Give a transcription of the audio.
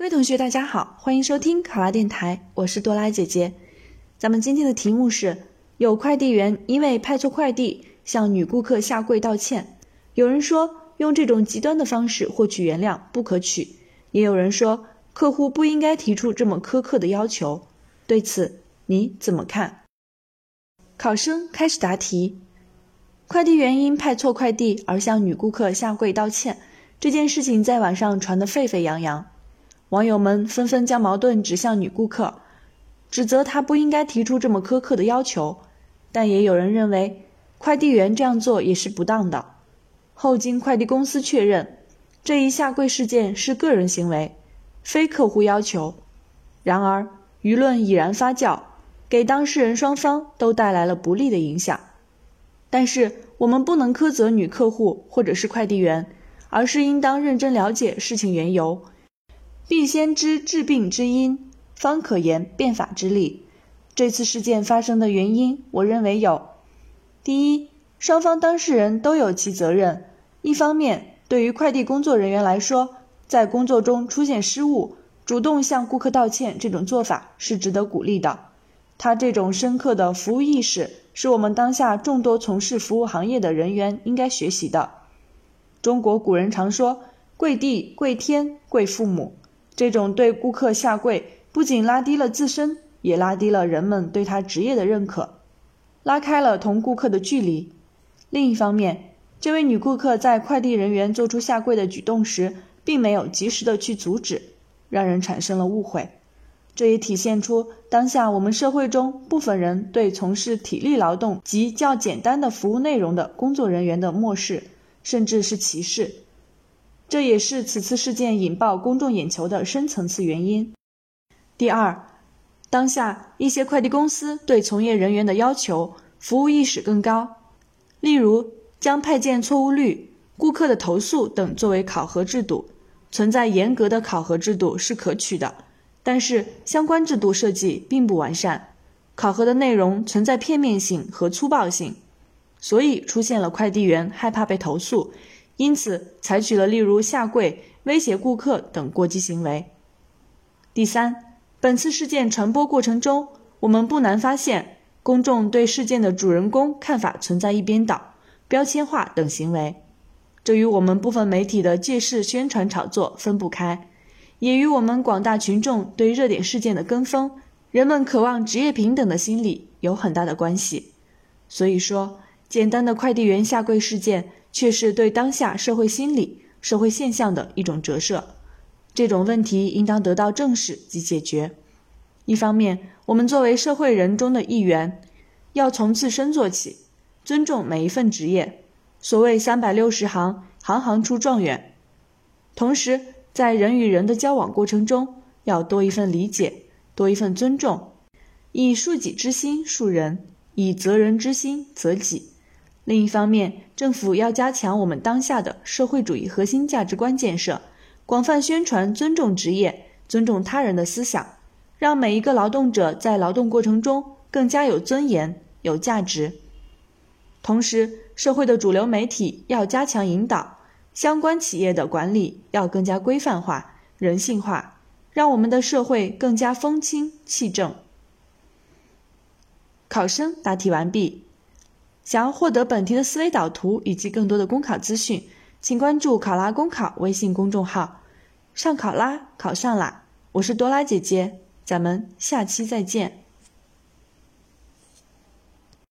各位同学，大家好，欢迎收听考拉电台，我是多拉姐姐。咱们今天的题目是：有快递员因为派错快递向女顾客下跪道歉。有人说用这种极端的方式获取原谅不可取，也有人说客户不应该提出这么苛刻的要求。对此你怎么看？考生开始答题。快递员因派错快递而向女顾客下跪道歉，这件事情在网上传得沸沸扬扬。网友们纷纷将矛盾指向女顾客，指责她不应该提出这么苛刻的要求，但也有人认为快递员这样做也是不当的。后经快递公司确认，这一下跪事件是个人行为，非客户要求。然而，舆论已然发酵，给当事人双方都带来了不利的影响。但是，我们不能苛责女客户或者是快递员，而是应当认真了解事情缘由。必先知治病之因，方可言变法之理。这次事件发生的原因，我认为有：第一，双方当事人都有其责任。一方面，对于快递工作人员来说，在工作中出现失误，主动向顾客道歉，这种做法是值得鼓励的。他这种深刻的服务意识，是我们当下众多从事服务行业的人员应该学习的。中国古人常说：“跪地、跪天、跪父母。”这种对顾客下跪，不仅拉低了自身，也拉低了人们对他职业的认可，拉开了同顾客的距离。另一方面，这位女顾客在快递人员做出下跪的举动时，并没有及时的去阻止，让人产生了误会。这也体现出当下我们社会中部分人对从事体力劳动及较简单的服务内容的工作人员的漠视，甚至是歧视。这也是此次事件引爆公众眼球的深层次原因。第二，当下一些快递公司对从业人员的要求服务意识更高，例如将派件错误率、顾客的投诉等作为考核制度。存在严格的考核制度是可取的，但是相关制度设计并不完善，考核的内容存在片面性和粗暴性，所以出现了快递员害怕被投诉。因此，采取了例如下跪、威胁顾客等过激行为。第三，本次事件传播过程中，我们不难发现，公众对事件的主人公看法存在一边倒、标签化等行为，这与我们部分媒体的借势宣传炒作分不开，也与我们广大群众对热点事件的跟风、人们渴望职业平等的心理有很大的关系。所以说，简单的快递员下跪事件。却是对当下社会心理、社会现象的一种折射，这种问题应当得到正视及解决。一方面，我们作为社会人中的一员，要从自身做起，尊重每一份职业。所谓三百六十行，行行出状元。同时，在人与人的交往过程中，要多一份理解，多一份尊重，以恕己之心恕人，以责人之心责己。另一方面，政府要加强我们当下的社会主义核心价值观建设，广泛宣传尊重职业、尊重他人的思想，让每一个劳动者在劳动过程中更加有尊严、有价值。同时，社会的主流媒体要加强引导，相关企业的管理要更加规范化、人性化，让我们的社会更加风清气正。考生答题完毕。想要获得本题的思维导图以及更多的公考资讯，请关注“考拉公考”微信公众号。上考拉，考上啦！我是多拉姐姐，咱们下期再见。